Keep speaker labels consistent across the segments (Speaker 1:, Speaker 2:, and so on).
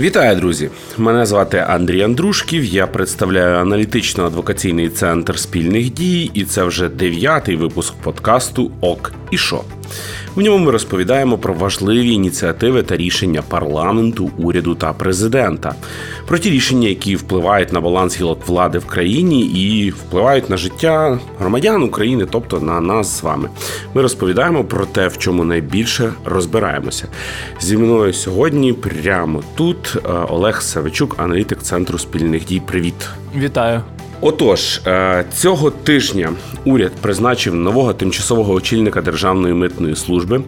Speaker 1: Вітаю, друзі! Мене звати Андрій Андрушків. Я представляю аналітично-адвокаційний центр спільних дій, і це вже дев'ятий випуск подкасту Ок і Шо. В ньому ми розповідаємо про важливі ініціативи та рішення парламенту, уряду та президента, про ті рішення, які впливають на баланс гілок влади в країні і впливають на життя громадян України, тобто на нас з вами. Ми розповідаємо про те, в чому найбільше розбираємося. Зі мною сьогодні прямо тут е, Олег Савичук, аналітик центру спільних дій. Привіт,
Speaker 2: вітаю.
Speaker 1: Отож, е, цього тижня уряд призначив нового тимчасового очільника Державної митної служби.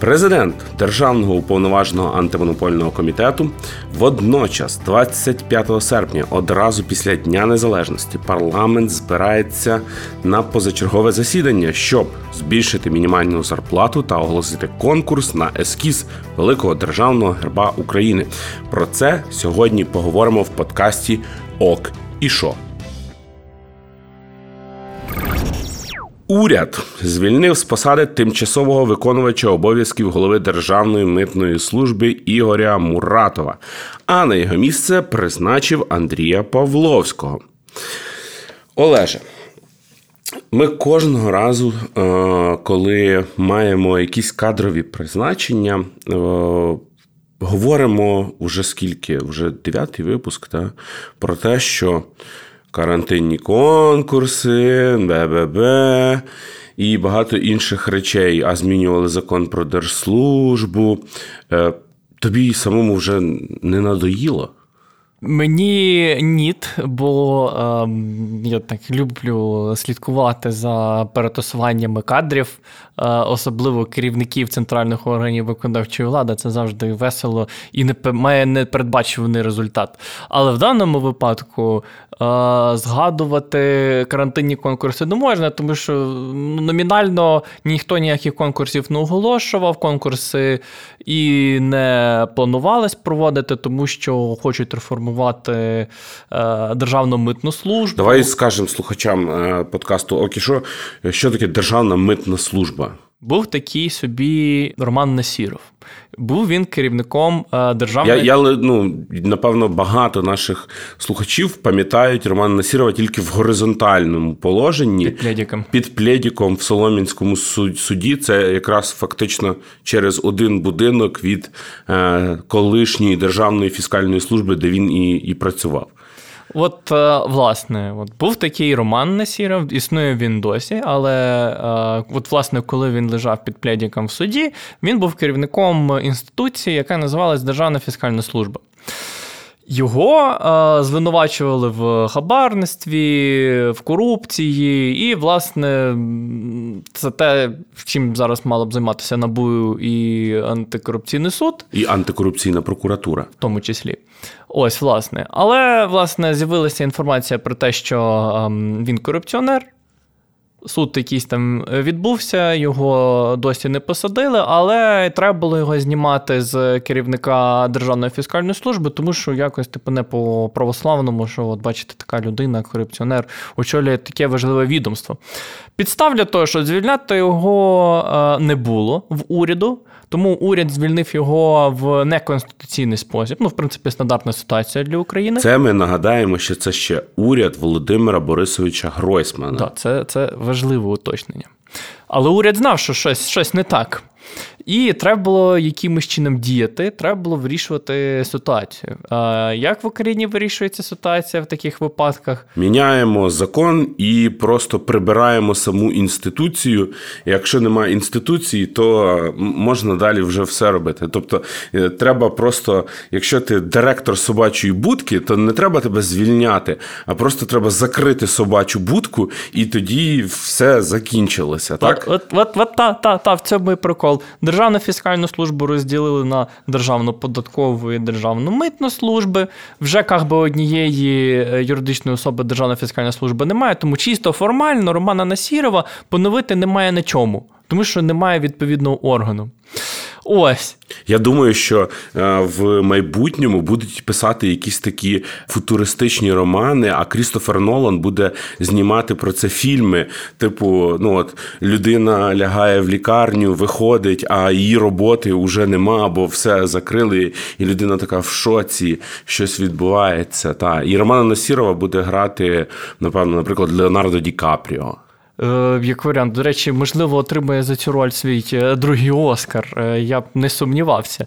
Speaker 1: Президент Державного уповноваженого антимонопольного комітету. Водночас, 25 серпня, одразу після Дня Незалежності, парламент збирається на позачергове засідання, щоб збільшити мінімальну зарплату та оголосити конкурс на ескіз великого державного герба України. Про це сьогодні поговоримо в подкасті Ок і Шо. Уряд звільнив з посади тимчасового виконувача обов'язків голови Державної митної служби Ігоря Муратова, а на його місце призначив Андрія Павловського. Олеже, ми кожного разу, е, коли маємо якісь кадрові призначення, е, говоримо вже скільки, вже дев'ятий випуск, та, про те, що карантинні конкурси, БББ і багато інших речей, а змінювали закон про держслужбу. Е, тобі самому вже не надоїло?
Speaker 2: Мені ніт, бо е, я так люблю слідкувати за перетасуваннями кадрів, особливо керівників центральних органів виконавчої влади. Це завжди весело і не має непередбачуваний результат. Але в даному випадку е, згадувати карантинні конкурси не можна, тому що номінально ніхто ніяких конкурсів не оголошував, конкурси і не планувалось проводити, тому що хочуть реформувати е, державну митну службу.
Speaker 1: Давай скажемо слухачам е, подкасту Окішо, що таке державна митна служба.
Speaker 2: Був такий собі Роман Насіров. Був він керівником е, державної...
Speaker 1: Я, я ну, напевно, багато наших слухачів пам'ятають Романа Насірова тільки в горизонтальному положенні.
Speaker 2: Під пледіком.
Speaker 1: Під пледіком в Солом'янському суді. Це якраз фактично через один будинок від е, колишньої державної фіскальної служби, де він і, і працював.
Speaker 2: От, е, власне, от був такий Роман Насіров, існує він досі, але е, от, власне, коли він лежав під пледіком в суді, він був керівником інституції, яка називалась Державна фіскальна служба. Його е, звинувачували в хабарництві, в корупції, і, власне, це те, чим зараз мало б займатися НАБУ і антикорупційний суд,
Speaker 1: і антикорупційна прокуратура, в
Speaker 2: тому числі. Ось, власне. Але, власне, з'явилася інформація про те, що е, він корупціонер. Суд якийсь там відбувся, його досі не посадили, але треба було його знімати з керівника Державної фіскальної служби, тому що якось типу не по православному, що от бачите, така людина, корупціонер, очолює таке важливе відомство. Підстав для того, що звільняти його е, не було в уряду. Тому уряд звільнив його в неконституційний спосіб. Ну, в принципі, стандартна ситуація для України.
Speaker 1: Це ми нагадаємо, що це ще уряд Володимира Борисовича Гройсмана.
Speaker 2: Так, це, це важливе уточнення. Але уряд знав, що щось, щось не так. І треба було якимось чином діяти, треба було вирішувати ситуацію. А Як в Україні вирішується ситуація в таких випадках?
Speaker 1: Міняємо закон і просто прибираємо саму інституцію. Якщо немає інституції, то можна далі вже все робити. Тобто, е, треба просто, якщо ти директор собачої будки, то не треба тебе звільняти, а просто треба закрити собачу будку, і тоді все закінчилося. Так,
Speaker 2: от, от, от, от та, та, та, в цьому і прикол. Державну фіскальну службу розділили на державну податкову і державну митну служби. Вже як би однієї е, юридичної особи Державна фіскальна служба немає, тому чисто формально Романа Насірова поновити немає на чому, тому що немає відповідного органу. Ось.
Speaker 1: Я думаю, що е, в майбутньому будуть писати якісь такі футуристичні романи, а Крістофер Нолан буде знімати про це фільми. Типу, ну от людина лягає в лікарню, виходить, а її роботи вже нема, бо все закрили, і людина така в шоці, щось відбувається. Та. І Романа Насірова буде грати, напевно, наприклад, Леонардо Ді Капріо.
Speaker 2: Е, як варіант, до речі, можливо, отримає за цю роль свій е, другий Оскар. Е, я б не сумнівався.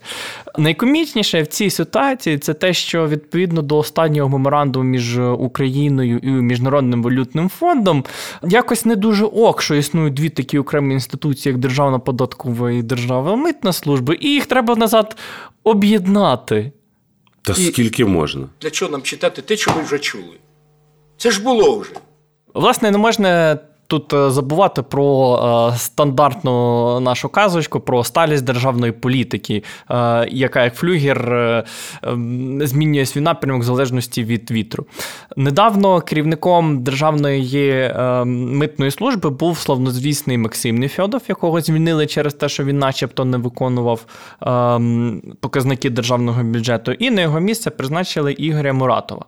Speaker 2: Найкомічніше в цій ситуації це те, що відповідно до останнього меморандуму між Україною і Міжнародним валютним фондом якось не дуже ок, що існують дві такі окремі інституції, як Державна податкова і Державна митна служба, і їх треба назад об'єднати.
Speaker 1: Та і... скільки можна?
Speaker 3: Для чого нам читати те, що ви вже чули? Це ж було вже.
Speaker 2: Власне, не можна тут е, забувати про е, стандартну нашу казочку, про сталість державної політики, е, яка як флюгер змінює свій напрямок в залежності від вітру. Недавно керівником державної митної служби був славнозвісний Максим Нефьодов, якого звільнили через те, що він, начебто, не виконував показники державного бюджету, і на його місце призначили Ігоря Муратова.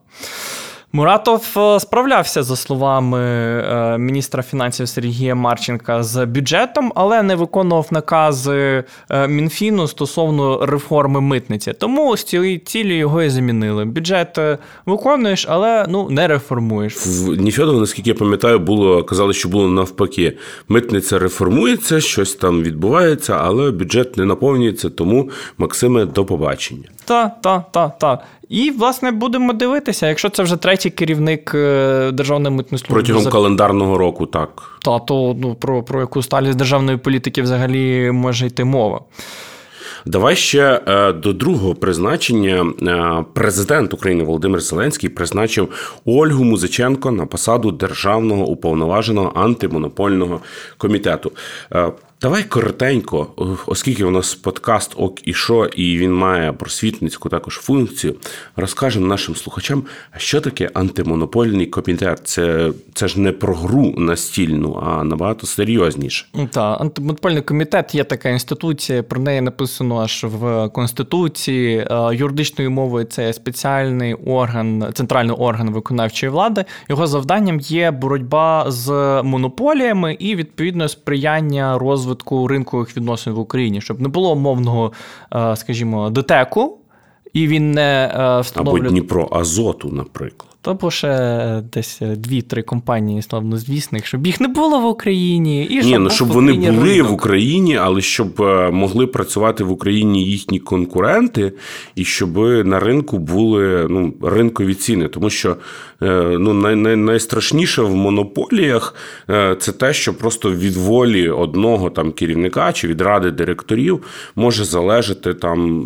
Speaker 2: Муратов е, справлявся, за словами е, міністра фінансів Сергія Марченка, з бюджетом, але не виконував накази е, Мінфіну стосовно реформи митниці. Тому з цієї цілі його і замінили. Бюджет виконуєш, але ну не реформуєш.
Speaker 1: В Ніфьодово, наскільки я пам'ятаю, було казали, що було навпаки. Митниця реформується, щось там відбувається, але бюджет не наповнюється. Тому Максиме, до побачення.
Speaker 2: Та, та, та, та. І, власне, будемо дивитися, якщо це вже третій керівник е, державної митної служби.
Speaker 1: Протягом за... календарного року, так.
Speaker 2: Та, то ну, про, про яку сталість державної політики взагалі може йти мова.
Speaker 1: Давай ще е, до другого призначення е, президент України Володимир Зеленський призначив Ольгу Музиченко на посаду державного уповноваженого антимонопольного комітету. Давай коротенько, оскільки у нас подкаст ок і що, і він має просвітницьку також функцію, розкажемо нашим слухачам, що таке антимонопольний комітет. Це це ж не про гру настільну, а набагато серйозніше.
Speaker 2: Так, антимонопольний комітет є така інституція, про неї написано аж в Конституції. Е, юридичною мовою це спеціальний орган, центральний орган виконавчої влади. Його завданням є боротьба з монополіями і відповідно сприяння розвитку розвитку ринкових відносин в Україні, щоб не було мовного, е, скажімо, детеку, і він не встановлює...
Speaker 1: Або Дніпро Азоту, наприклад.
Speaker 2: То бо ще десь дві-три компанії славнозвісних, щоб їх не було в Україні, і
Speaker 1: Ні, ну щоб вони були ринок. в Україні, але щоб е, могли працювати в Україні їхні конкуренти, і щоб на ринку були ну, ринкові ціни. Тому що е, ну, най, най, найстрашніше в монополіях е, це те, що просто від волі одного там керівника чи від ради директорів може залежати там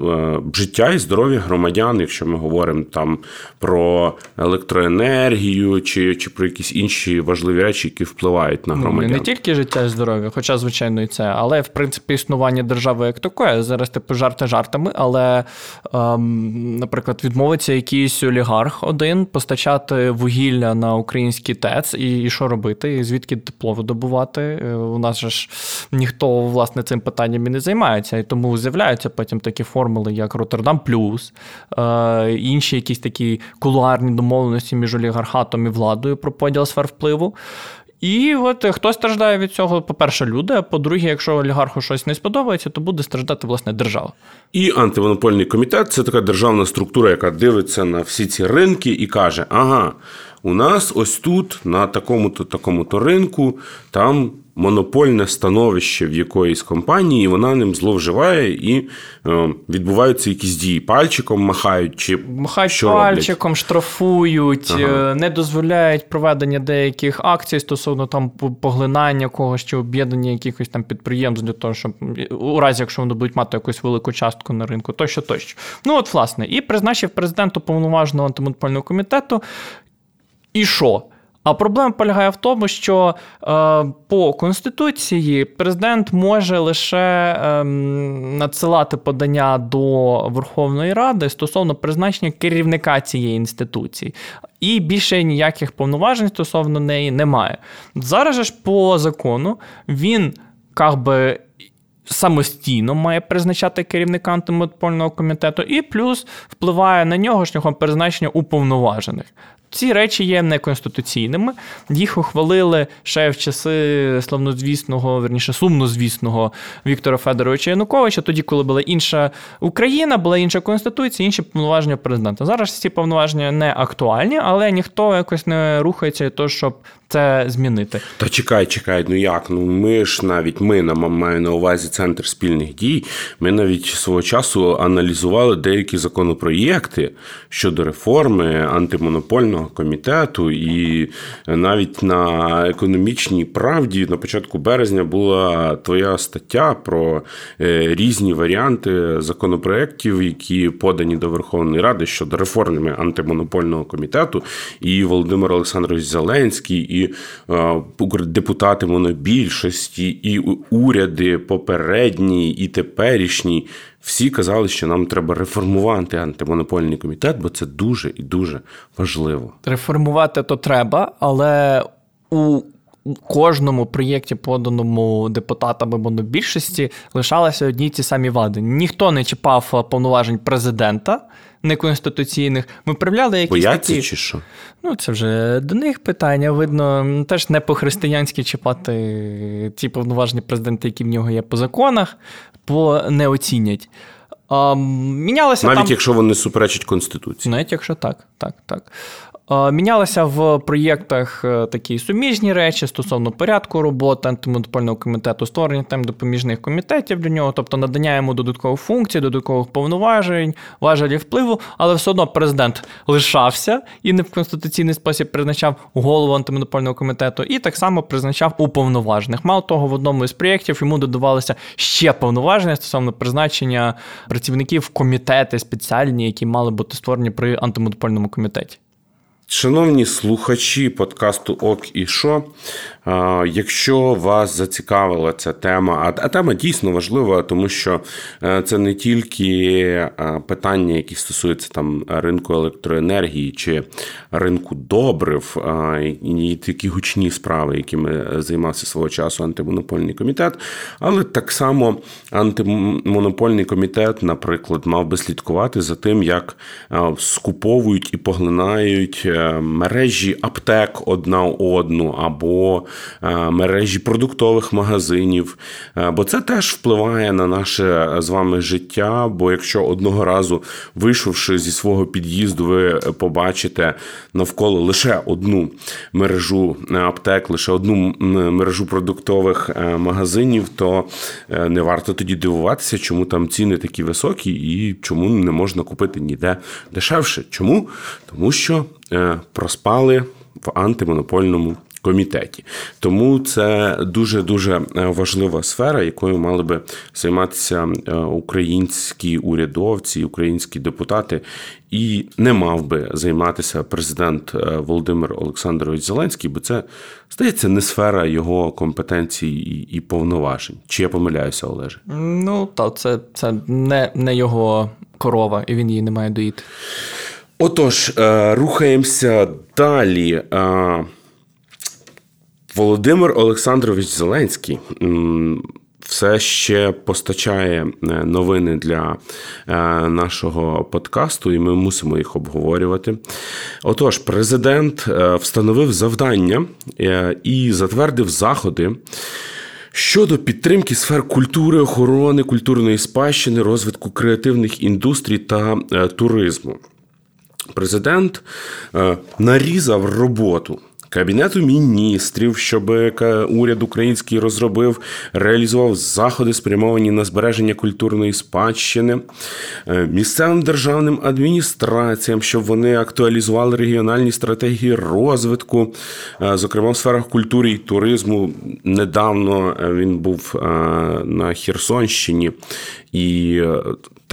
Speaker 1: життя і здоров'я громадян, якщо ми говоримо там про електроенергію чи чи про якісь інші важливі речі, які впливають на громадян.
Speaker 2: Ну, не тільки життя і здоров'я, хоча, звичайно, і це, але в принципі існування держави як такої. Зараз типу жарти жартами, але, ем, наприклад, відмовиться якийсь олігарх один постачати вугілля на український ТЕЦ, і, і що робити? І звідки тепло видобувати? Е, у нас же ж ніхто власне цим питанням і не займається, і тому з'являються потім такі формули, як Роттердам Плюс, е, інші якісь такі кулуарні домовленості між олігархатом і владою про поділ сфер впливу. І от хто страждає від цього, по-перше, люди. А по-друге, якщо олігарху щось не сподобається, то буде страждати власне держава.
Speaker 1: І антимонопольний комітет це така державна структура, яка дивиться на всі ці ринки і каже: ага, у нас ось тут, на такому-то такому-то ринку, там монопольне становище в якоїсь компанії, вона ним зловживає і е, відбуваються якісь дії. Пальчиком махають чи
Speaker 2: махають
Speaker 1: що
Speaker 2: пальчиком,
Speaker 1: роблять?
Speaker 2: штрафують, ага. Е, не дозволяють проведення деяких акцій стосовно там поглинання когось чи об'єднання якихось там підприємств для того, щоб у разі, якщо вони будуть мати якусь велику частку на ринку, тощо тощо. Ну от власне, і призначив президенту повноважного антимонопольного комітету. І що? А проблема полягає в тому, що е, по конституції президент може лише е, надсилати подання до Верховної Ради стосовно призначення керівника цієї інституції, і більше ніяких повноважень стосовно неї немає. Зараз ж по закону він як би самостійно має призначати керівника антимонопольного комітету, і плюс впливає на нього шляхом призначення уповноважених. Ці речі є неконституційними. Їх ухвалили ще в часи славнозвісного, верніше сумнозвісного Віктора Федоровича Януковича, тоді, коли була інша Україна, була інша конституція, інші повноваження президента. Зараз ці повноваження не актуальні, але ніхто якось не рухається, того, щоб це змінити.
Speaker 1: Та чекай, чекай, ну як? Ну ми ж навіть ми на маю на увазі центр спільних дій. Ми навіть свого часу аналізували деякі законопроєкти щодо реформи антимонопольного комітету, і навіть на економічній правді на початку березня була твоя стаття про е, різні варіанти законопроєктів, які подані до Верховної Ради щодо реформи антимонопольного комітету. І Володимир Олександрович Зеленський. і і депутати монобільшості, і уряди попередні, і теперішні. Всі казали, що нам треба реформувати антимонопольний комітет, бо це дуже і дуже важливо.
Speaker 2: Реформувати то треба, але у кожному проєкті, поданому депутатами монобільшості, лишалися одні й ті самі вади. Ніхто не чіпав повноважень президента неконституційних. Ми вправляли якісь
Speaker 1: Бояться
Speaker 2: такі...
Speaker 1: чи що?
Speaker 2: Ну, це вже до них питання. Видно, теж не по-християнськи чіпати ті повноважені президенти, які в нього є по законах, бо не оцінять. А, мінялося
Speaker 1: Навіть
Speaker 2: там...
Speaker 1: якщо вони суперечать Конституції.
Speaker 2: Навіть якщо так, так, так. Мінялися в проєктах е, такі суміжні речі стосовно порядку роботи антимонопольного комітету, створення там допоміжних комітетів для нього, тобто надання йому додаткових функцій, додаткових повноважень, важелі впливу, але все одно президент лишався і не в конституційний спосіб призначав голову антимонопольного комітету, і так само призначав уповноважених. Мало того, в одному із проєктів йому додавалося ще повноваження стосовно призначення працівників комітети спеціальні, які мали бути створені при антимонопольному комітеті.
Speaker 1: Шановні слухачі подкасту Ок і Шо, якщо вас зацікавила ця тема, а тема дійсно важлива, тому що е, це не тільки е, питання, які стосуються там ринку електроенергії чи ринку добрив, і такі гучні справи, якими займався свого часу антимонопольний комітет, але так само антимонопольний комітет, наприклад, мав би слідкувати за тим, як е, скуповують і поглинають мережі аптек одна одну або Е, мережі продуктових магазинів, е, бо це теж впливає на наше з вами життя. Бо якщо одного разу, вийшовши зі свого під'їзду, ви побачите навколо лише одну мережу аптек, лише одну мережу продуктових е, магазинів, то не варто тоді дивуватися, чому там ціни такі високі і чому не можна купити ніде дешевше. Чому? Тому що проспали в антимонопольному комітеті. Тому це дуже дуже е, важлива сфера, якою мали би займатися е, українські урядовці, українські депутати. І не мав би займатися президент е, Володимир Олександрович Зеленський, бо це здається не сфера його компетенцій і повноважень. Чи я помиляюся, Олеже?
Speaker 2: Ну так, це це не, не його корова, і він її не має доїти.
Speaker 1: Отож, рухаємося далі. Володимир Олександрович Зеленський все ще постачає е, новини для е, нашого подкасту, і ми мусимо їх обговорювати. Отож, президент е, встановив завдання і затвердив заходи. Щодо підтримки сфер культури, охорони, культурної спадщини, розвитку креативних індустрій та туризму, президент нарізав роботу Кабінету міністрів, щоб уряд український розробив, реалізував заходи, спрямовані на збереження культурної спадщини, е, місцевим державним адміністраціям, щоб вони актуалізували регіональні стратегії розвитку, е, зокрема в сферах культури і туризму. Недавно е, він був на Херсонщині і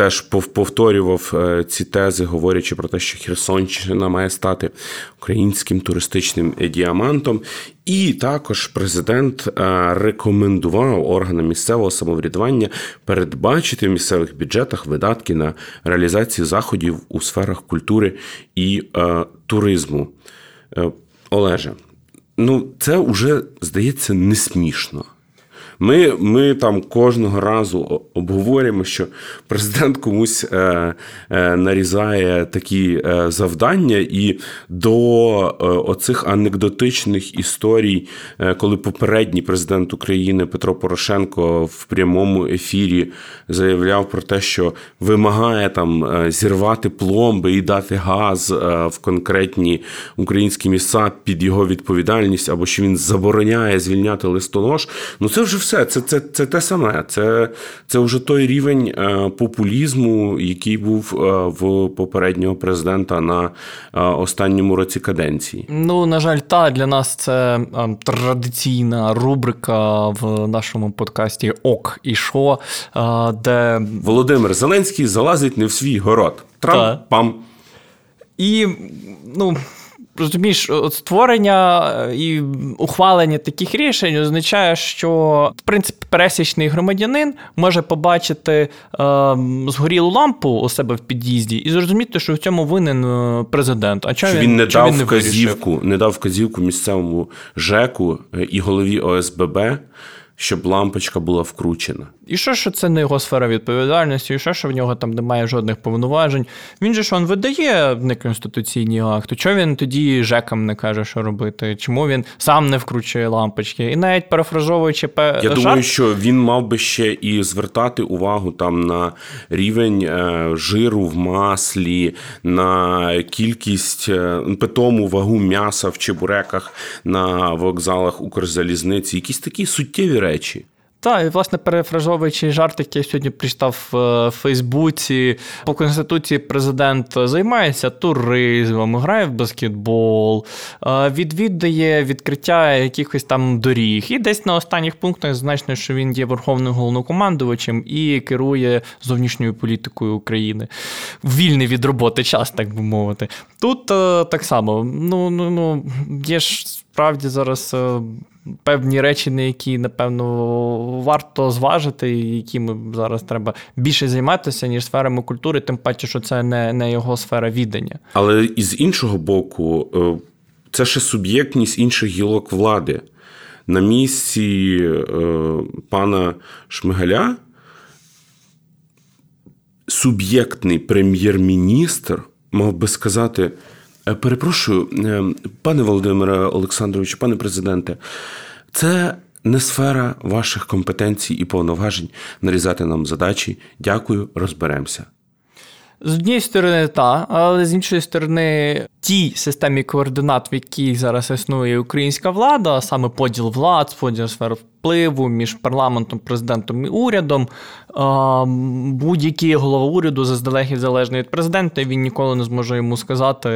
Speaker 1: теж повторював е, ці тези, говорячи про те, що Херсонщина має стати українським туристичним діамантом. І також президент е, рекомендував органам місцевого самоврядування передбачити в місцевих бюджетах видатки на реалізацію заходів у сферах культури і е, туризму. Олеже, ну це вже здається не смішно. Ми ми там кожного разу обговорюємо, що президент комусь е, е, нарізає такі е, завдання, і до е, оцих анекдотичних історій, е, коли попередній президент України Петро Порошенко в прямому ефірі заявляв про те, що вимагає там е, зірвати пломби і дати газ в конкретні українські місця під його відповідальність, або що він забороняє звільняти листонож. Ну це вже все. Це це, це те саме. Це це вже той рівень е, популізму, який був е, в попереднього президента на е, останньому році каденції.
Speaker 2: Ну на жаль, та для нас це традиційна рубрика в нашому подкасті Ок і Шо, де
Speaker 1: Володимир Зеленський залазить не в свій город. Трам-пам.
Speaker 2: І ну, розумієш, от створення е, і ухвалення таких рішень означає, що в принципі пересічний громадянин може побачити е, згорілу лампу у себе в під'їзді і зрозуміти, що в цьому винен е, президент. А
Speaker 1: що він, він не дав він не вказівку, не дав вказівку місцевому ЖЕКу е, і голові ОСББ щоб лампочка була вкручена.
Speaker 2: І що, що це не його сфера відповідальності, і що, що в нього там немає жодних повноважень. Він же ж он видає неконституційні акти. Чому він тоді жекам не каже, що робити? Чому він сам не вкручує лампочки? І навіть перефразовуючи
Speaker 1: Я жарт... думаю, що він мав би ще і звертати увагу там на рівень е, жиру в маслі, на кількість е, питому вагу м'яса в чебуреках на вокзалах Укрзалізниці, якісь такі суттєві речі.
Speaker 2: Так, і власне перефразовуючи жарт, який я сьогодні прочитав в Фейсбуці, по конституції президент займається туризмом, грає в баскетбол, відвідує відкриття якихось там доріг. І десь на останніх пунктах значно, що він є верховним головнокомандувачем і керує зовнішньою політикою України. Вільний від роботи час, так би мовити. Тут е, так само, ну ну ну є ж справді зараз е, певні речі, на які, напевно, варто зважити, і якими зараз треба більше займатися, ніж сферами культури, тим паче, що це не, не його сфера відання.
Speaker 1: Але із іншого боку, е, це ще суб'єктність інших гілок влади. На місці е, пана Шмигаля суб'єктний прем'єр-міністр мав би сказати. Е, перепрошую, е, пане Володимире Олександровичу, пане президенте, це не сфера ваших компетенцій і повноважень нарізати нам задачі. Дякую, розберемося.
Speaker 2: З однієї сторони, так, але з іншої сторони, тій системі координат, в якій зараз існує українська влада, а саме поділ влад, поділ сфер впливу між парламентом, президентом і урядом, будь-який голова уряду заздалегідь залежний від президента, він ніколи не зможе йому сказати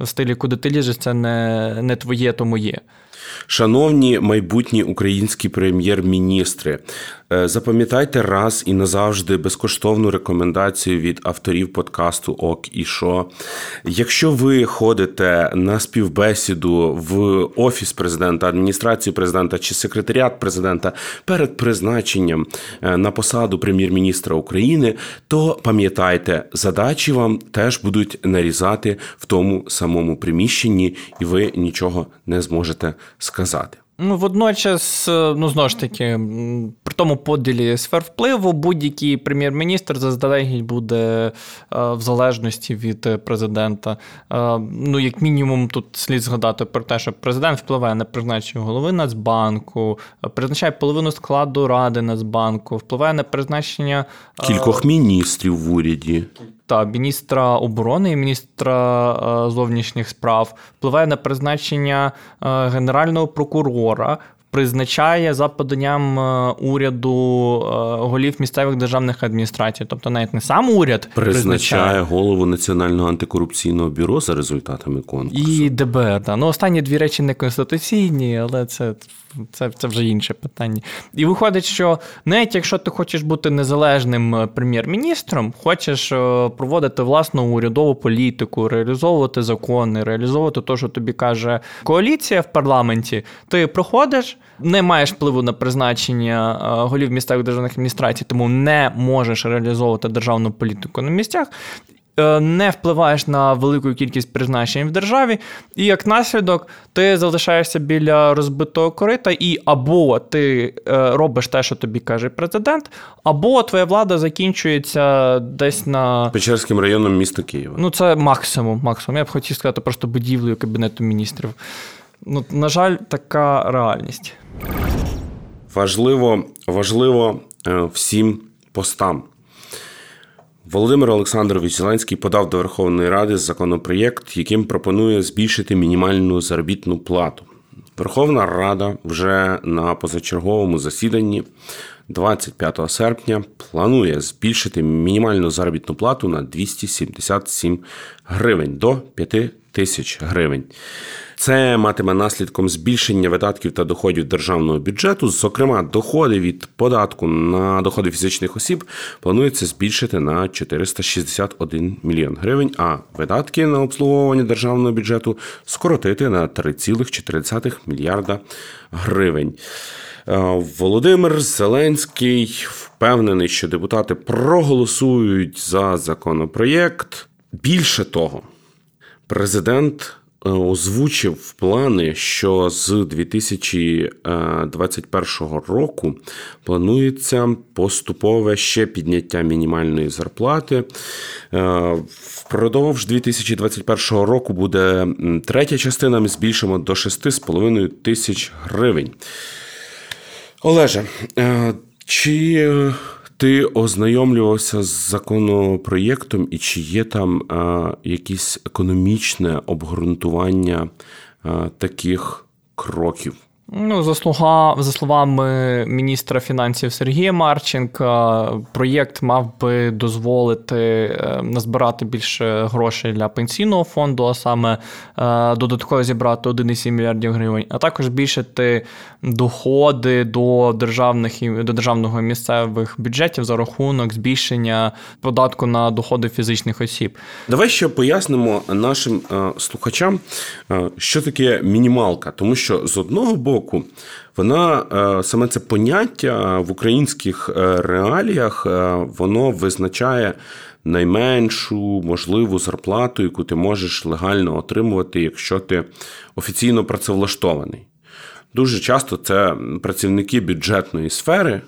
Speaker 2: в стилі, куди ти ліжеш, це не, не твоє, то моє.
Speaker 1: Шановні майбутні українські прем'єр-міністри, запам'ятайте раз і назавжди безкоштовну рекомендацію від авторів подкасту Ок і Шо. Якщо ви ходите на співбесіду в офіс президента, адміністрацію президента чи секретаріат президента перед призначенням е, на посаду прем'єр-міністра України, то пам'ятайте, задачі вам теж будуть нарізати в тому самому приміщенні, і ви нічого не зможете сказати.
Speaker 2: Ну, водночас, е, ну знову ж таки, при тому поділі сфер впливу будь-який прем'єр-міністр заздалегідь буде е, в залежності від президента. Е, ну, як мінімум, тут слід згадати про те, що президент впливає на призначення голови Нацбанку, призначає половину складу ради Нацбанку, впливає на призначення
Speaker 1: кількох міністрів в уряді
Speaker 2: та міністра оборони і міністра е, зовнішніх справ впливає на призначення е, генерального прокурора призначає за поданням е, уряду е, голів місцевих державних адміністрацій, тобто навіть не сам уряд
Speaker 1: призначає, призначає голову Національного антикорупційного бюро за результатами конкурсу.
Speaker 2: і ДБР. Да. Ну останні дві речі не конституційні, але це. Це це вже інше питання. І виходить, що навіть якщо ти хочеш бути незалежним е, прем'єр-міністром, хочеш проводити власну урядову політику, реалізовувати закони, реалізовувати те, що тобі каже коаліція в парламенті, ти проходиш не маєш впливу на призначення е, голів місцевих державних адміністрацій, тому не можеш реалізовувати державну політику на місцях. е, не впливаєш на велику кількість призначень в державі, і як наслідок ти залишаєшся біля розбитого корита, і або ти е, робиш те, що тобі каже президент, або твоя влада закінчується десь на
Speaker 1: Печерським районом міста Києва.
Speaker 2: Ну, це максимум. максимум. Я б хотів сказати просто будівлею Кабінету міністрів. Ну, На жаль, така реальність.
Speaker 1: Важливо, важливо е, всім постам. Володимир Олександрович Зеленський подав до Верховної Ради законопроєкт, яким пропонує збільшити мінімальну заробітну плату. Верховна Рада вже на позачерговому засіданні 25 серпня планує збільшити мінімальну заробітну плату на 277 гривень до 5 тисяч гривень. Це матиме наслідком збільшення видатків та доходів державного бюджету. Зокрема, доходи від податку на доходи фізичних осіб планується збільшити на 461 мільйон гривень, а видатки на обслуговування державного бюджету скоротити на 3,4 мільярда гривень. Е, Володимир Зеленський впевнений, що депутати проголосують за законопроєкт. Більше того, президент е, озвучив плани, що з 2021 року планується поступове ще підняття мінімальної зарплати. Е, Впродовж 2021 року буде третя частина. Ми збільшимо до 6,5 тисяч гривень. Олеже, е, чи ти ознайомлювався з законопроєктом, і чи є там е, якесь економічне обґрунтування е, таких кроків?
Speaker 2: Ну, за, слуга, за словами міністра фінансів Сергія Марченка, проєкт мав би дозволити е, назбирати більше грошей для пенсійного фонду, а саме е, додатково зібрати 1,7 мільярдів гривень, а також збільшити доходи до державних до державного і місцевих бюджетів за рахунок збільшення податку на доходи фізичних осіб.
Speaker 1: Давай ще пояснимо нашим е, слухачам, що таке мінімалка, тому що з одного боку року. Вона е, саме це поняття в українських е, реаліях е, воно визначає найменшу можливу зарплату, яку ти можеш легально отримувати, якщо ти офіційно працевлаштований. Дуже часто це працівники бюджетної сфери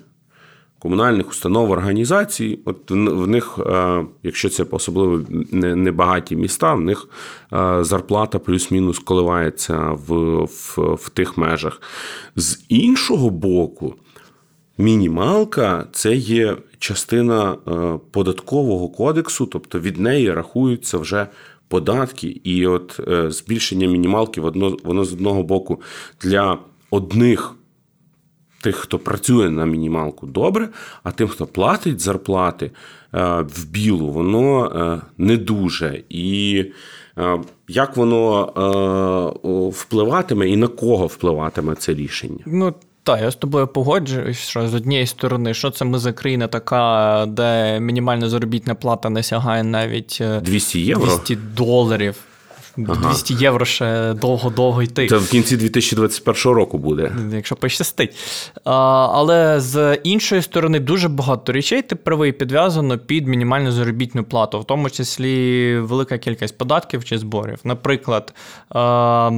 Speaker 1: комунальних установ організацій. От в них, е, якщо це особливо небагаті міста, в них е, зарплата плюс-мінус коливається в, в, в тих межах. З іншого боку, мінімалка це є частина е, податкового кодексу, тобто від неї рахуються вже. Податки, і от збільшення мінімалки воно з одного боку для одних тих, хто працює на мінімалку, добре, а тим, хто платить зарплати е, в білу, воно е, не дуже. І е, як воно впливатиме і на кого впливатиме це рішення?
Speaker 2: Ну, так, я з тобою погоджуюсь, що з однієї сторони, що це ми за країна така, де мінімальна заробітна плата не сягає навіть
Speaker 1: 200 євро
Speaker 2: 200 доларів. 200 ага. євро ще довго-довго йти.
Speaker 1: Це в кінці 2021 року буде.
Speaker 2: Якщо пощастить. А, Але з іншої сторони, дуже багато речей ти правий підв'язано під мінімальну заробітну плату, в тому числі велика кількість податків чи зборів. Наприклад, а,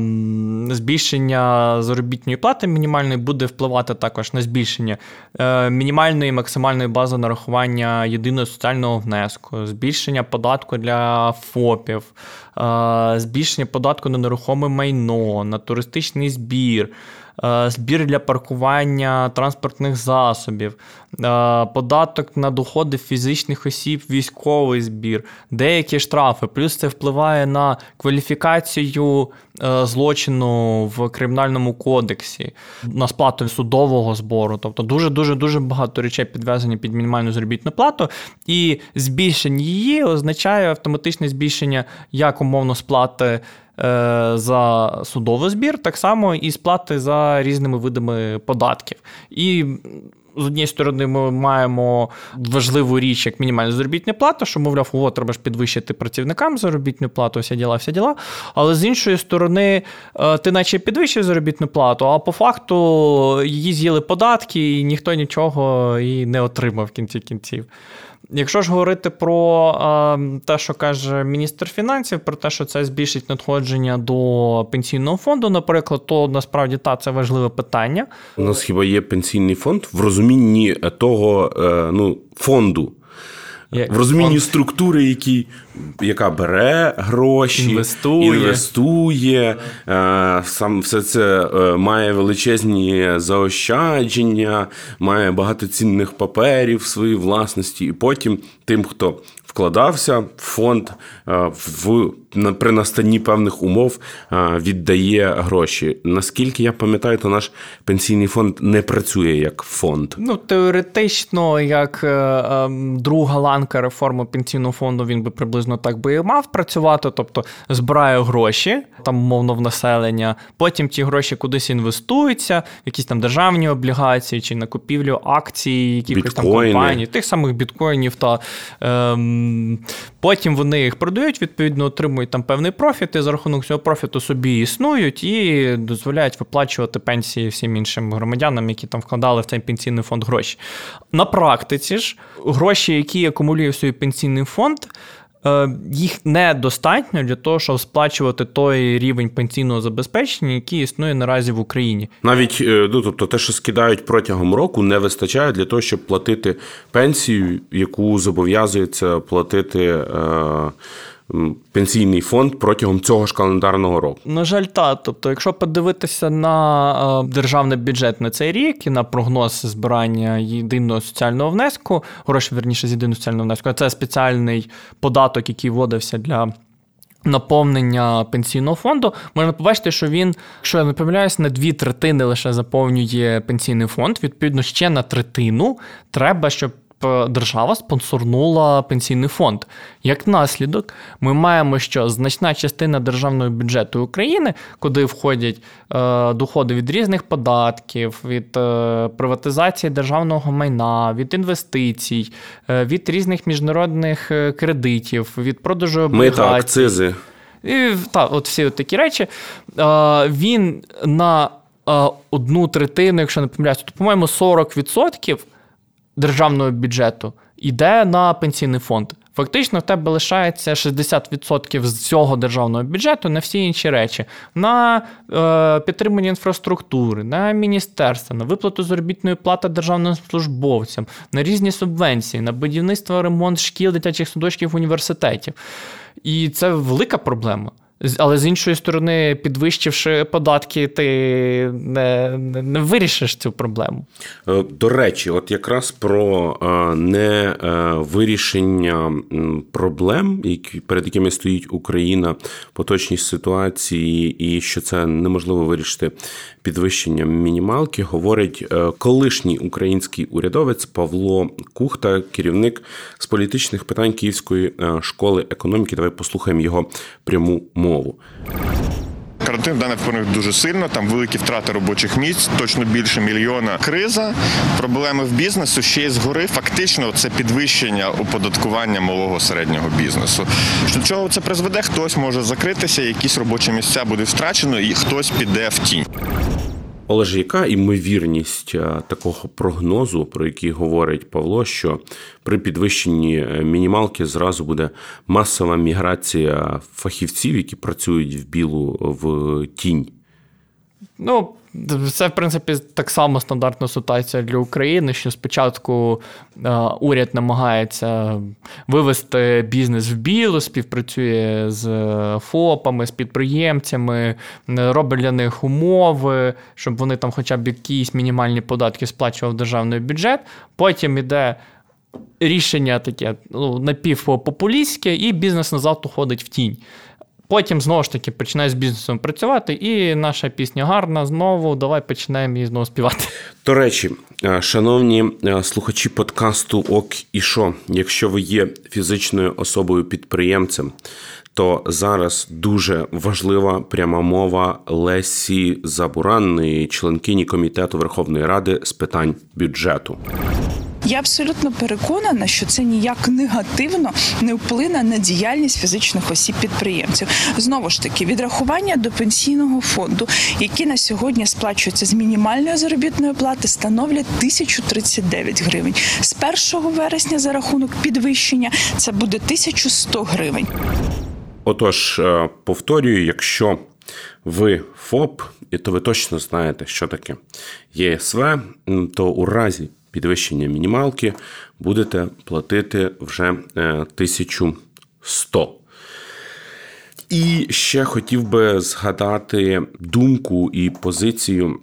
Speaker 2: збільшення заробітної плати мінімальної буде впливати також на збільшення е, мінімальної і максимальної бази нарахування єдиного соціального внеску, збільшення податку для ФОПів збільшення податку на нерухоме майно, на туристичний збір. Збір для паркування транспортних засобів, податок на доходи фізичних осіб, військовий збір, деякі штрафи. Плюс це впливає на кваліфікацію Е, злочину в кримінальному кодексі, на сплату судового збору. Тобто дуже дуже дуже багато речей підв'язані під мінімальну заробітну плату, і збільшення її означає автоматичне збільшення як умовно сплати. Е, за судовий збір, так само і сплати за різними видами податків. І з однієї сторони, ми маємо важливу річ, як мінімальна заробітна плата, що, мовляв, о, треба ж підвищити працівникам заробітну плату, вся діла, вся діла. Але з іншої сторони, е, ти наче підвищив заробітну плату, а по факту її з'їли податки, і ніхто нічого і не отримав в кінці кінців. Якщо ж говорити про е, те, що каже міністр фінансів, про те, що це збільшить надходження до пенсійного фонду, наприклад, то насправді та це важливе питання.
Speaker 1: У нас хіба є пенсійний фонд в розумінні того е, ну, фонду. В розумінні фонд... структури, які, яка бере гроші,
Speaker 2: інвестує,
Speaker 1: інвестує е, сам все це е, має величезні заощадження, має багато цінних паперів в своїй власності, і потім тим, хто вкладався в фонд е, в при настанні певних умов е, віддає гроші. Наскільки я пам'ятаю, то наш пенсійний фонд не працює як фонд.
Speaker 2: Ну теоретично, як е, ем, друга ланка реформи пенсійного фонду, він би приблизно так би і мав працювати, тобто збирає гроші там умовно в населення. Потім ті гроші кудись інвестуються, в якісь там державні облігації чи на купівлю акцій, якихось там компаній, тих самих біткоїнів та. Ем, Потім вони їх продають, відповідно, отримують там певний профіт, і за рахунок цього профіту собі існують і дозволяють виплачувати пенсії всім іншим громадянам, які там вкладали в цей пенсійний фонд гроші. На практиці ж гроші, які акумулює в свій пенсійний фонд. Е, їх недостатньо для того, щоб сплачувати той рівень пенсійного забезпечення, який існує наразі в Україні.
Speaker 1: Навіть е, ну, тобто, те, що скидають протягом року, не вистачає для того, щоб платити пенсію, яку зобов'язується платити. Е- пенсійний фонд протягом цього ж календарного року.
Speaker 2: На жаль, так. Тобто, якщо подивитися на е, державний бюджет на цей рік і на прогноз збирання єдиного соціального внеску, гроші верніше з єдиного соціального внеску, це спеціальний податок, який вводився для. Наповнення пенсійного фонду можна побачити, що він, якщо я не помиляюсь, на дві третини лише заповнює пенсійний фонд. Відповідно, ще на третину треба, щоб держава спонсорнула пенсійний фонд. Як наслідок, ми маємо, що значна частина державного бюджету України, куди входять е, доходи від різних податків, від е, приватизації державного майна, від інвестицій, е, від різних міжнародних е, кредитів, від продажу облігацій.
Speaker 1: Мита, акцизи.
Speaker 2: І та, от всі от такі речі. Е, він на е, одну третину, якщо не помиляюся, то, по-моєму, 40% державного бюджету йде на пенсійний фонд. Фактично, в тебе лишається 60% з цього державного бюджету на всі інші речі: на е, підтримання інфраструктури, на міністерство, на виплату заробітної плати державним службовцям, на різні субвенції, на будівництво ремонт шкіл, дитячих садочків, університетів. І це велика проблема. Але з іншої сторони, підвищивши податки, ти не не, не вирішиш цю проблему.
Speaker 1: Е, до речі, от якраз про е, не е, вирішення проблем, перед якими стоїть Україна поточній ситуації, і що це неможливо вирішити підвищенням мінімалки, говорить колишній український урядовець Павло Кухта, керівник з політичних питань Київської школи економіки. Давай послухаємо його пряму мову мову.
Speaker 4: Карантин дане вплинув дуже сильно. Там великі втрати робочих місць, точно більше мільйона. Криза, проблеми в бізнесу ще й згори. Фактично, це підвищення оподаткування малого середнього бізнесу. Що до чого це призведе? Хтось може закритися, якісь робочі місця буде втрачено, і хтось піде в тінь.
Speaker 1: Олеже, яка імовірність е, такого прогнозу, про який говорить Павло, що при підвищенні е, мінімалки зразу буде масова міграція фахівців, які працюють в білу в тінь?
Speaker 2: Ну, це, в принципі, так само стандартна ситуація для України, що спочатку е, уряд намагається вивести бізнес в білу, співпрацює з ФОПами, з підприємцями, робить для них умови, щоб вони там хоча б якісь мінімальні податки сплачував державний бюджет. Потім іде. Рішення таке ну, напівпопулістське, і бізнес назад уходить в тінь. Потім знову ж таки починає з бізнесом працювати, і наша пісня гарна. Знову давай починаємо її знову співати.
Speaker 1: До речі, е, шановні е, слухачі подкасту Ок і що, якщо ви є фізичною особою підприємцем, то зараз дуже важлива пряма мова Лесі Забуранної, членкині комітету Верховної Ради з питань бюджету.
Speaker 5: Я абсолютно переконана, що це ніяк негативно не вплине на діяльність фізичних осіб підприємців. Знову ж таки, відрахування до пенсійного фонду, які на сьогодні сплачуються з мінімальної заробітної плати, становлять 1039 гривень. З 1 вересня за рахунок підвищення це буде 1100 гривень.
Speaker 1: Отож, е, повторюю, якщо ви ФОП, і то ви точно знаєте, що таке ЄСВ, то у разі підвищення мінімалки будете платити вже 1100. Е, і ще хотів би згадати думку і позицію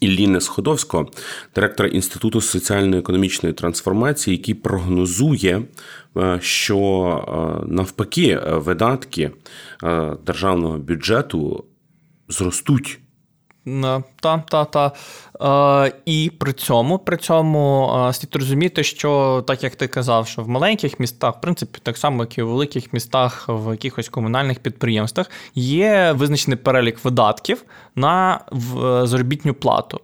Speaker 1: Ілліни Сходовського, директора Інституту соціально-економічної трансформації, який прогнозує, е, що е, навпаки видатки державного бюджету зростуть.
Speaker 2: Та, та, та. Е, І при цьому при цьому слід розуміти, що так як ти казав, що в маленьких містах, в принципі, так само, як і в великих містах, в якихось комунальних підприємствах, є визначений перелік видатків на заробітню плату.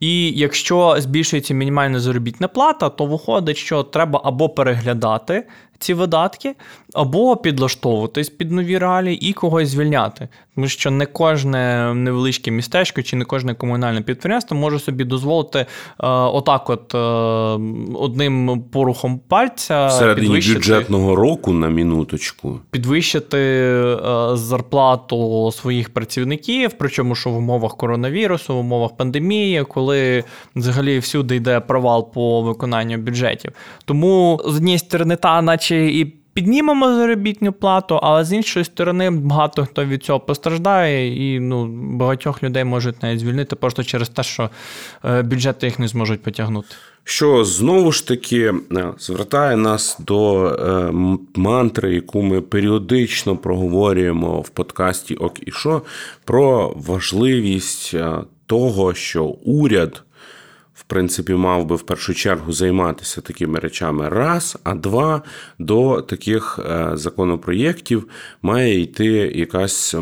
Speaker 2: І якщо збільшується мінімальна заробітна плата, то виходить, що треба або переглядати ці видатки, або підлаштовуватись під нові реалії і когось звільняти. Тому що не кожне невеличке містечко чи не кожне комунальне підприємство може собі дозволити е, отак, от е, одним порухом пальця
Speaker 1: середині бюджетного року на минуточку
Speaker 2: підвищити е, зарплату своїх працівників, причому що в умовах коронавірусу, в умовах пандемії, коли взагалі всюди йде провал по виконанню бюджетів. Тому з однієї сторони, та наче і піднімемо заробітну плату, але з іншої сторони, багато хто від цього постраждає, і ну, багатьох людей можуть навіть звільнити просто через те, що е, бюджети їх не зможуть потягнути.
Speaker 1: Що знову ж таки е, звертає нас до е, мантри, яку ми періодично проговорюємо в подкасті Ок і що, про важливість того, що уряд в принципі, мав би в першу чергу займатися такими речами. Раз, а два до таких е, законопроєктів має йти якась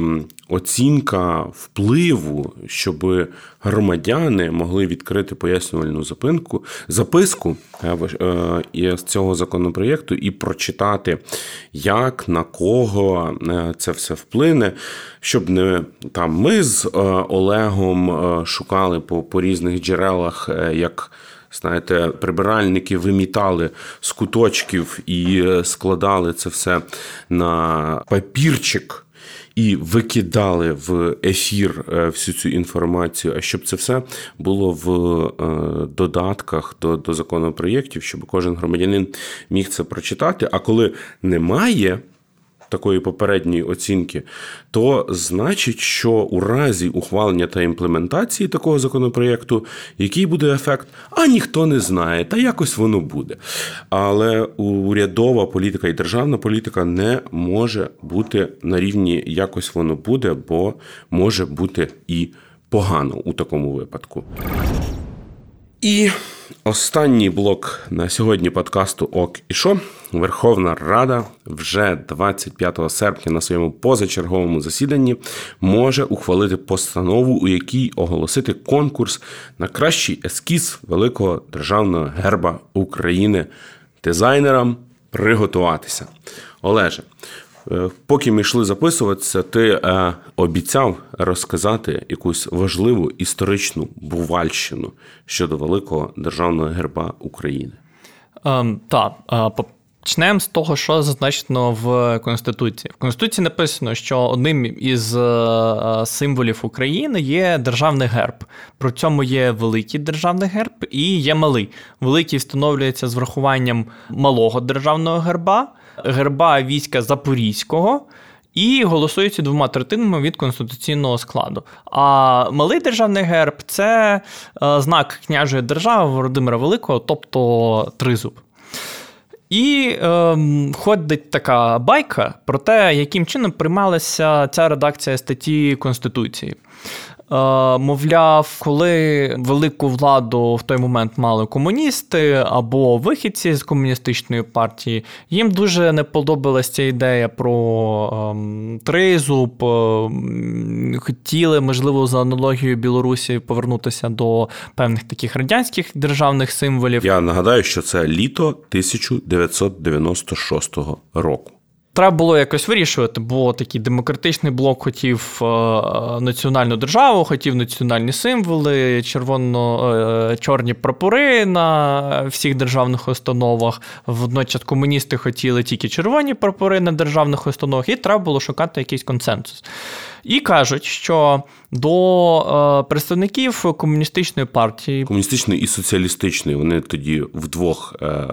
Speaker 1: оцінка впливу, щоб громадяни могли відкрити пояснювальну запинку, записку е, з цього законопроєкту і прочитати, як на кого е, це все вплине, щоб не там ми з е, Олегом шукали по, по різних джерелах, як. Знаєте, прибиральники вимітали з куточків і складали це все на папірчик і викидали в ефір е, всю цю інформацію, а щоб це все було в е, додатках до, до законопроєктів, щоб кожен громадянин міг це прочитати. А коли немає такої попередньої оцінки, то значить, що у разі ухвалення та імплементації такого законопроєкту, який буде ефект, а ніхто не знає, та якось воно буде. Але урядова політика і державна політика не може бути на рівні якось воно буде, бо може бути і погано у такому випадку. І останній блок на сьогодні подкасту Ок і Шо. Верховна Рада вже 25 серпня на своєму позачерговому засіданні може ухвалити постанову, у якій оголосити конкурс на кращий ескіз великого державного герба України дизайнерам приготуватися. Олеже, поки ми йшли записуватися, ти е, обіцяв розказати якусь важливу історичну бувальщину щодо великого державного герба України.
Speaker 2: Ем, Так, е, Почнемо з того, що зазначено в Конституції. В Конституції написано, що одним із е, символів України є державний герб. При цьому є великий державний герб і є малий. Великий встановлюється з врахуванням малого державного герба герба війська Запорізького. І голосується двома третинами від конституційного складу. А малий державний герб це е, знак княжої держави Володимира Великого, тобто тризуб. І е, ходить така байка про те, яким чином приймалася ця редакція статті Конституції. Мовляв, коли велику владу в той момент мали комуністи або вихідці з комуністичної партії, їм дуже не подобалася ця ідея про ем, тризуб, ем, хотіли, можливо, за аналогією Білорусі повернутися до певних таких радянських державних символів.
Speaker 1: Я нагадаю, що це літо 1996 року.
Speaker 2: Треба було якось вирішувати, бо такий демократичний блок хотів е, національну державу, хотів національні символи, червоно-чорні е, прапори на всіх державних установах. Водночас комуністи хотіли тільки червоні прапори на державних установах, і треба було шукати якийсь консенсус. І кажуть, що до е, представників комуністичної партії,
Speaker 1: комуністичної і соціалістичної, вони тоді вдвох е,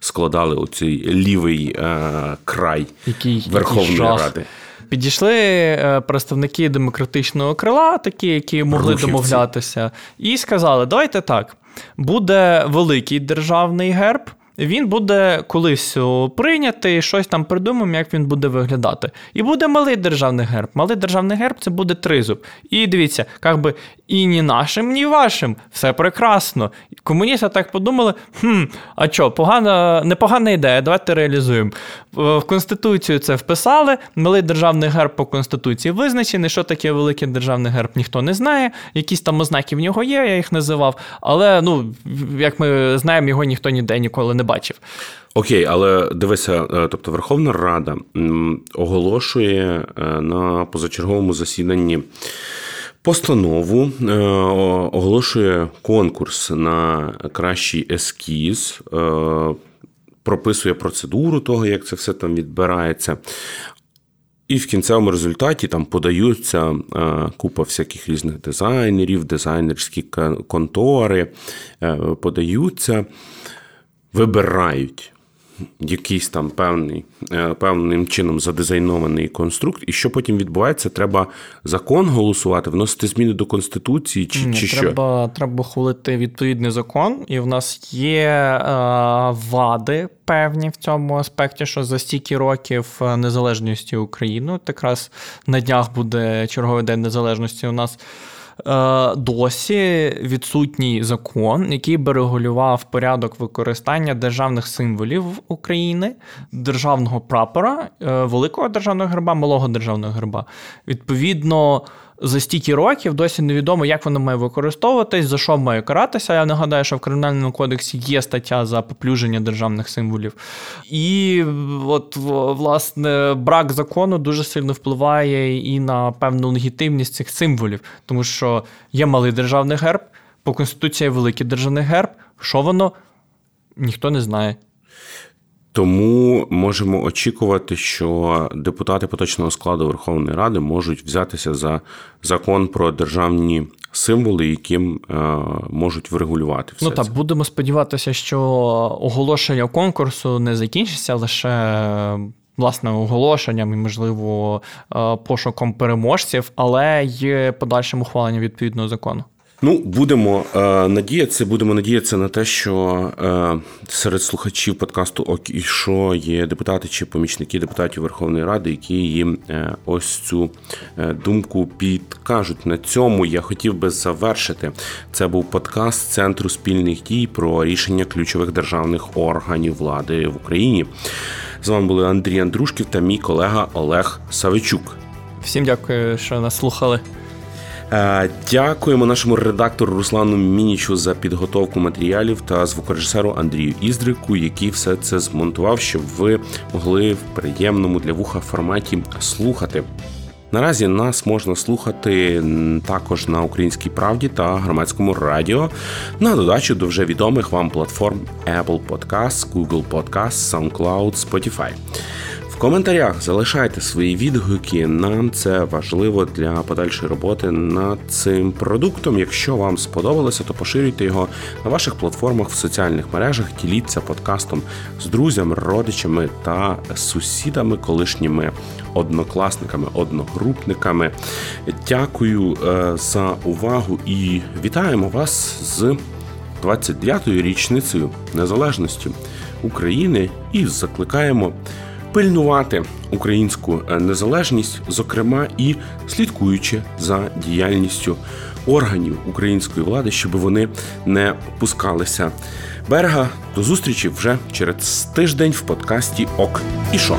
Speaker 1: складали оцей лівий е, край
Speaker 2: який,
Speaker 1: Верховної
Speaker 2: який
Speaker 1: Ради.
Speaker 2: Підійшли представники демократичного крила, такі, які могли Рухівці. домовлятися, і сказали: давайте так, буде великий державний герб він буде колись прийнятий, щось там придумаємо, як він буде виглядати. І буде малий державний герб. Малий державний герб це буде тризуб. І дивіться, як би і ні нашим, ні вашим. Все прекрасно. Комуністи так подумали: хм, а що, погана, непогана ідея, давайте реалізуємо. В Конституцію це вписали. Малий державний герб по Конституції визначений. Що таке великий державний герб, ніхто не знає. Якісь там ознаки в нього є, я їх називав. Але, ну, як ми знаємо, його ніхто ніде ніколи не бачив.
Speaker 1: Окей, але дивися, е, тобто Верховна Рада оголошує е, на позачерговому засіданні. Постанову е, оголошує конкурс на кращий ескіз, прописує процедуру того, як це все там відбирається. І в кінцевому результаті там подаються купа всяких різних дизайнерів, дизайнерські контори подаються вибирають якийсь там певний, е, певним чином задизайнований конструкт, і що потім відбувається, треба закон голосувати, вносити зміни до Конституції чи
Speaker 2: Ні,
Speaker 1: чи
Speaker 2: треба,
Speaker 1: що?
Speaker 2: Треба хвалити відповідний закон, і в нас є е, вади певні в цьому аспекті, що за стільки років е, незалежності України, от якраз на днях буде черговий день незалежності у нас. Е, досі відсутній закон, який би регулював порядок використання державних символів України, державного прапора, е, великого державного герба, малого державного герба. Відповідно за стільки років досі невідомо, як воно має використовуватись, за що має каратися. Я нагадаю, що в кримінальному кодексі є стаття за поплюження державних символів. І от, власне, брак закону дуже сильно впливає і на певну легітимність цих символів, тому що є малий державний герб, по Конституції великий державний герб. Що воно? Ніхто не знає.
Speaker 1: Тому можемо очікувати, що депутати поточного складу Верховної Ради можуть взятися за закон про державні символи, яким е, можуть врегулювати все
Speaker 2: Ну так,
Speaker 1: це.
Speaker 2: будемо сподіватися, що оголошення конкурсу не закінчиться лише. Власне, оголошенням і, можливо, е, пошуком переможців, але й подальшим ухваленням відповідного закону.
Speaker 1: Ну, будемо е, надіятися, будемо надіятися на те, що е, серед слухачів подкасту «Ок і що» є депутати чи помічники депутатів Верховної Ради, які їм е, ось цю е, думку підкажуть. На цьому я хотів би завершити. Це був подкаст Центру спільних дій про рішення ключових державних органів влади в Україні. З вами були Андрій Андрушків та мій колега Олег Савичук.
Speaker 2: Всім дякую, що нас слухали.
Speaker 1: Е, дякуємо нашому редактору Руслану Мінічу за підготовку матеріалів та звукорежисеру Андрію Іздрику, який все це змонтував, щоб ви могли в приємному для вуха форматі слухати. Наразі нас можна слухати також на українській правді та громадському радіо на додачу до вже відомих вам платформ Apple Podcasts, Google Podcasts, SoundCloud, Spotify коментарях залишайте свої відгуки. Нам це важливо для подальшої роботи над цим продуктом. Якщо вам сподобалося, то поширюйте його на ваших платформах в соціальних мережах. Діліться подкастом з друзями, родичами та сусідами, колишніми однокласниками, одногрупниками. Дякую е, за увагу і вітаємо вас з 29-ю річницею незалежності України і закликаємо пильнувати українську е, незалежність, зокрема і слідкуючи за діяльністю органів української влади, щоб вони не пускалися берега. До зустрічі вже через тиждень в подкасті Ок і Шо.